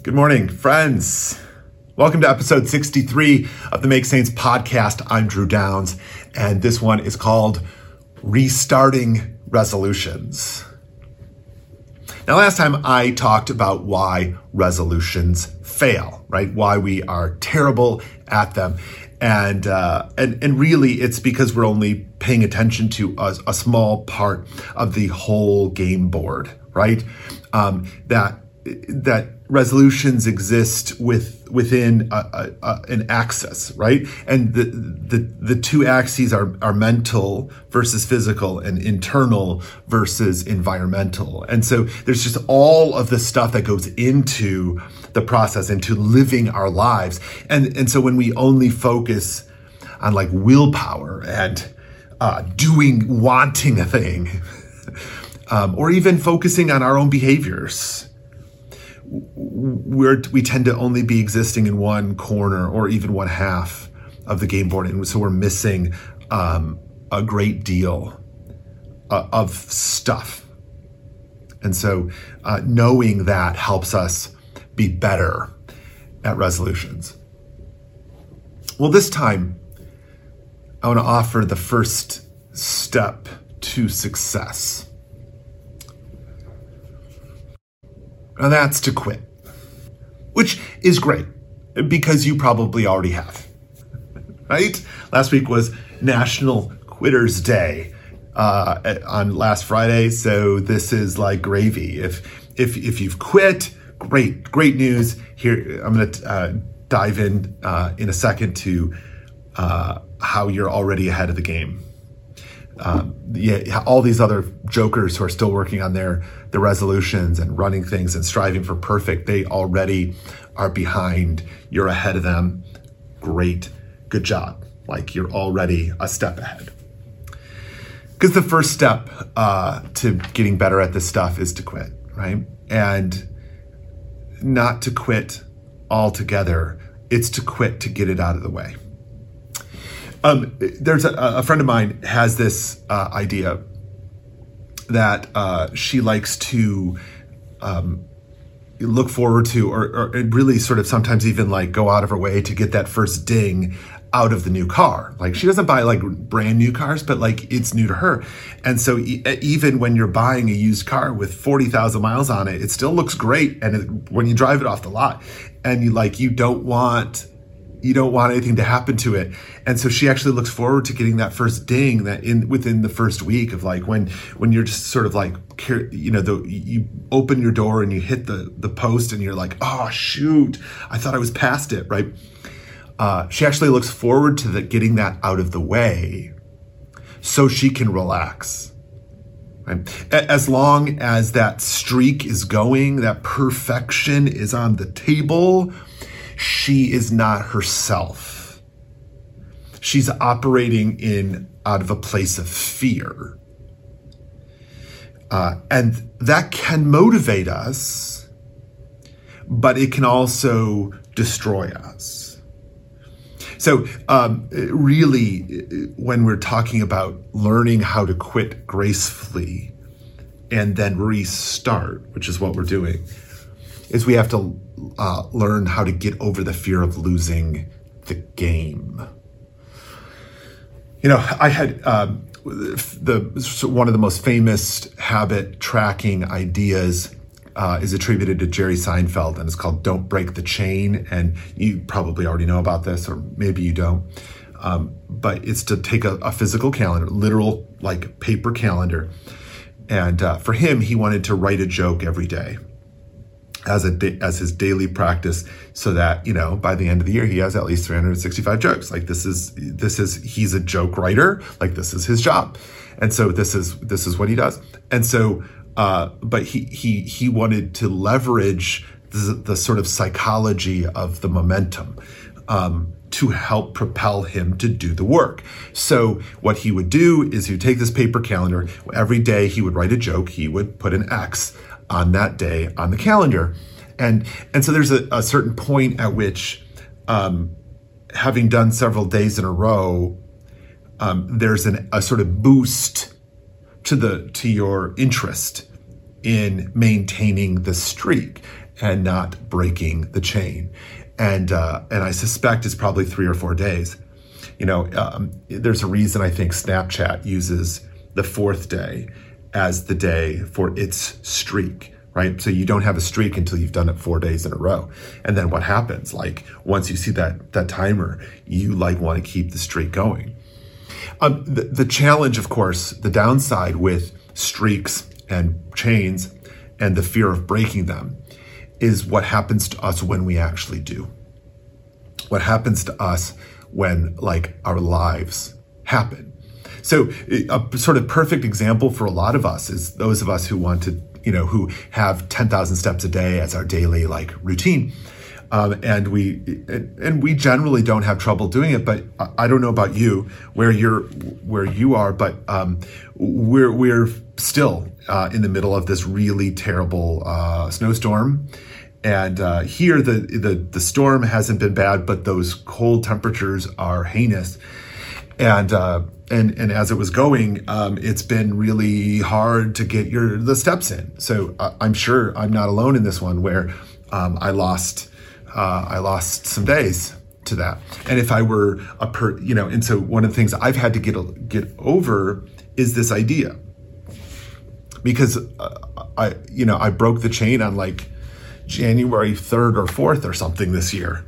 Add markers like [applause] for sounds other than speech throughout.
Good morning, friends. Welcome to episode 63 of the Make Saints podcast. I'm Drew Downs, and this one is called Restarting Resolutions. Now, last time I talked about why resolutions fail, right? Why we are terrible at them. And, uh, and, and really it's because we're only paying attention to a, a small part of the whole game board, right? Um, that, that resolutions exist with within a, a, a, an axis, right? And the, the the two axes are are mental versus physical, and internal versus environmental. And so there's just all of the stuff that goes into the process, into living our lives. And and so when we only focus on like willpower and uh, doing, wanting a thing, [laughs] um, or even focusing on our own behaviors we're, we tend to only be existing in one corner or even one half of the game board. And so we're missing um, a great deal uh, of stuff. And so uh, knowing that helps us be better at resolutions. Well, this time, I want to offer the first step to success. And that's to quit, which is great because you probably already have. right? Last week was National Quitters Day uh, on last Friday, so this is like gravy. If if if you've quit, great, great news. Here, I'm going to uh, dive in uh, in a second to uh, how you're already ahead of the game um, yeah, all these other jokers who are still working on their their resolutions and running things and striving for perfect, they already are behind. You're ahead of them. Great, good job. Like you're already a step ahead. Because the first step uh, to getting better at this stuff is to quit, right? And not to quit altogether. It's to quit to get it out of the way. Um, there's a, a, friend of mine has this uh, idea that uh, she likes to um, look forward to, or, or really sort of sometimes even like go out of her way to get that first ding out of the new car. Like she doesn't buy like brand new cars, but like it's new to her. And so e- even when you're buying a used car with 40,000 miles on it, it still looks great. And it, when you drive it off the lot and you like, you don't want you don't want anything to happen to it. And so she actually looks forward to getting that first ding that in within the first week of like when when you're just sort of like you know the you open your door and you hit the the post and you're like oh shoot. I thought i was past it right? Uh, she actually looks forward to the, getting that out of the way so she can relax right? as long as that streak is going that perfection is on the table she is not herself. She's operating in out of a place of fear. Uh, and that can motivate us, but it can also destroy us. So, um, really, when we're talking about learning how to quit gracefully and then restart, which is what we're doing, is we have to uh, learn how to get over the fear of losing the game. You know, I had um, the one of the most famous habit tracking ideas uh, is attributed to Jerry Seinfeld, and it's called "Don't Break the Chain." And you probably already know about this, or maybe you don't. Um, but it's to take a, a, physical calendar, literal like paper calendar, and uh, for him, he wanted to write a joke every day as a as his daily practice so that you know by the end of the year he has at least 365 jokes like this is this is he's a joke writer like this is his job and so this is this is what he does and so uh, but he he he wanted to leverage the, the sort of psychology of the momentum um, to help propel him to do the work. So what he would do is he would take this paper calendar. Every day he would write a joke. He would put an X on that day on the calendar. And, and so there's a, a certain point at which, um, having done several days in a row, um, there's an, a sort of boost to the to your interest in maintaining the streak. and not breaking the chain. And, uh, and I suspect it's probably three or four days. You know, um, there's a reason I think Snapchat uses the fourth day as the day for its streak right? So you don't have a streak until you've done it four days in a row. And then what happens? Like once you see that that timer, you like want to keep the streak going. Um, the, the challenge, of course, the downside with streaks and chains and the fear of breaking them is what happens to us when we actually do. What happens to us when like our lives happen. So a sort of perfect example for a lot of us is those of us who want to you know, who have 10,000 steps a day as our daily like routine. Um, and we and we generally don't have trouble doing it. But I don't know about you, where you're where you are, but um, we're we're still uh, in the middle of this really terrible uh, snowstorm. And uh, here, the, the the storm hasn't been bad, but those cold temperatures are heinous. And uh, and and as it was going, um, it's been really hard to get your the steps in. So uh, I'm sure I'm not alone in this one where um, I lost uh, I lost some days to that. And if I were a per, you know, and so one of the things I've had to get get over is this idea because uh, I you know I broke the chain on like January 3rd or 4th or something this year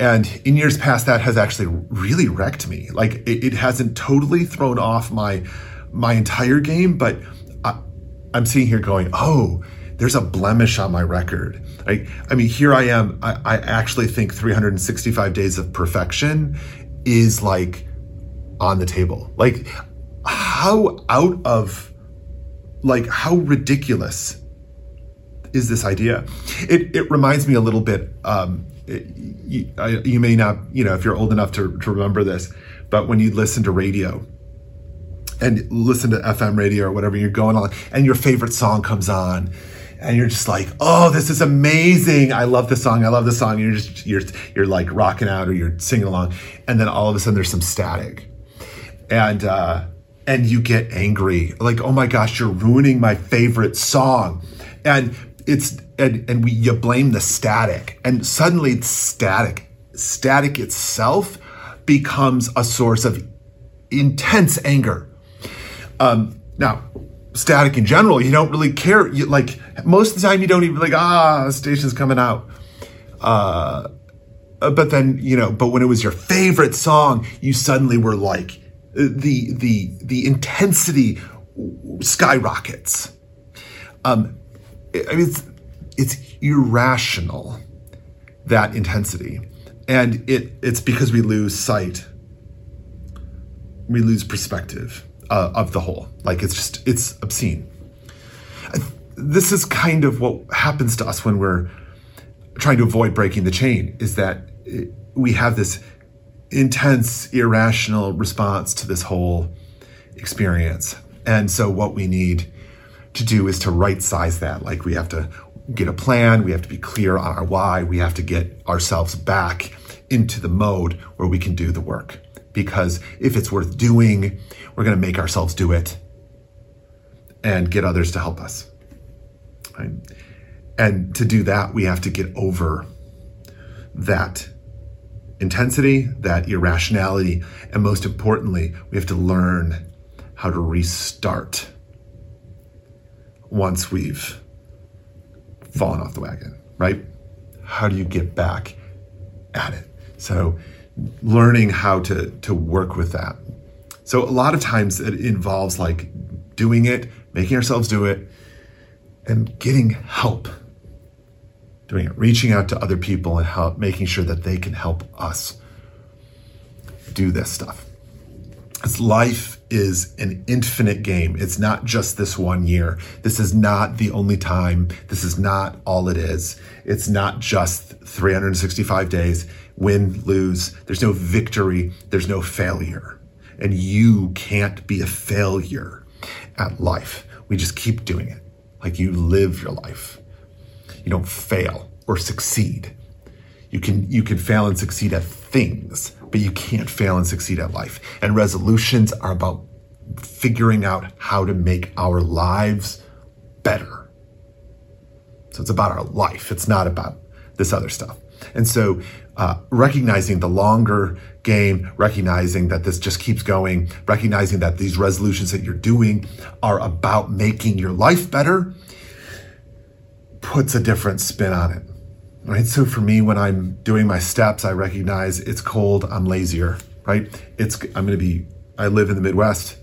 and in years past, that has actually really wrecked me. Like it, it hasn't totally thrown off my my entire game, but I, I'm sitting here going, oh, there's a blemish on my record. I, I mean, here I am. I, I actually think 365 days of perfection is like on the table. Like, how out of, like, how ridiculous is this idea? It, it reminds me a little bit. Um, you, you, may not, you know, if you're old enough to, to remember this, but when you listen to radio and listen to FM radio or whatever, you're going on, and your favorite song comes on, and you're just like, oh, this is amazing. I love this song. I love this song. And you're just you're you're like rocking out or you're singing along, and then all of a sudden there's some static, and uh, and you get angry, like, oh my gosh, you're ruining my favorite song, and it's and, and we you blame the static. And suddenly it's static. Static itself becomes a source of intense anger. Um, now static in general you don't really care. You like most of the time you don't even like ah station's coming out. Uh, but then you know but when it was your favorite song you suddenly were like the the the intensity skyrockets. Um I mean, it's, it's irrational, that intensity. And it, it's because we lose sight. We lose perspective uh, of the whole. Like it's just, it's obscene. This is kind of what happens to us when we're trying to avoid breaking the chain is that we have this intense, irrational response to this whole experience. And so what we need to do is to right size that. Like we have to get a plan, we have to be clear on our why, we have to get ourselves back into the mode where we can do the work. Because if it's worth doing, we're going to make ourselves do it and get others to help us. Right? And to do that, we have to get over that intensity, that irrationality, and most importantly, we have to learn how to restart once we've fallen off the wagon, right? How do you get back at it? So learning how to to work with that. So a lot of times it involves like doing it, making ourselves do it, and getting help. Doing it, reaching out to other people and help, making sure that they can help us do this stuff. Life is an infinite game. It's not just this one year. This is not the only time. This is not all it is. It's not just 365 days, win, lose. There's no victory. There's no failure. And you can't be a failure at life. We just keep doing it like you live your life. You don't fail or succeed. You can, you can fail and succeed at things but you can't fail and succeed at life. And resolutions are about figuring out how to make our lives better. So it's about our life. It's not about this other stuff. And so uh, recognizing the longer game, recognizing that this just keeps going, recognizing that these resolutions that you're doing are about making your life better puts a different spin on it. Right. So for me, when I'm doing my steps, I recognize it's cold, I'm lazier, right? It's, I'm going to be, I live in the Midwest,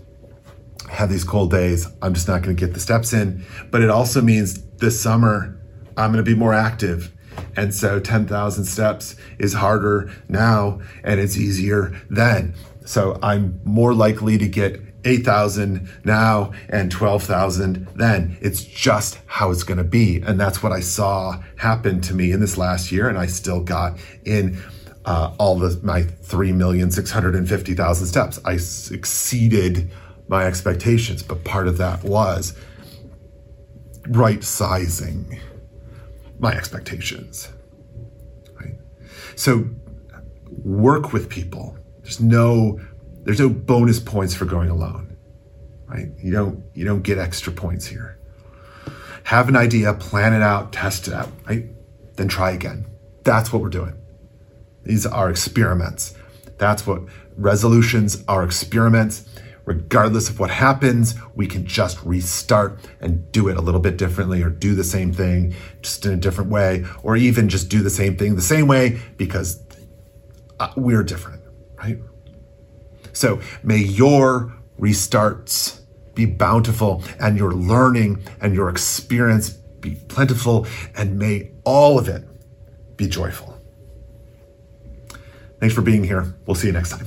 have these cold days. I'm just not going to get the steps in. But it also means this summer, I'm going to be more active. And so 10,000 steps is harder now and it's easier then. So I'm more likely to get 8,000 now and 12,000 then. It's just how it's going to be. And that's what I saw happen to me in this last year. And I still got in uh, all the, my 3,650,000 steps. I exceeded my expectations, but part of that was right sizing my expectations. Right? So work with people. There's no there's no bonus points for going alone. Right? You don't you don't get extra points here. Have an idea, plan it out, test it out, right? Then try again. That's what we're doing. These are experiments. That's what resolutions are experiments regardless of what happens, we can just restart and do it a little bit differently or do the same thing just in a different way, or even just do the same thing the same way because uh, we're different, right? So may your restarts be bountiful and your learning and your experience be plentiful and may all of it be joyful. Thanks for being here. We'll see you next time.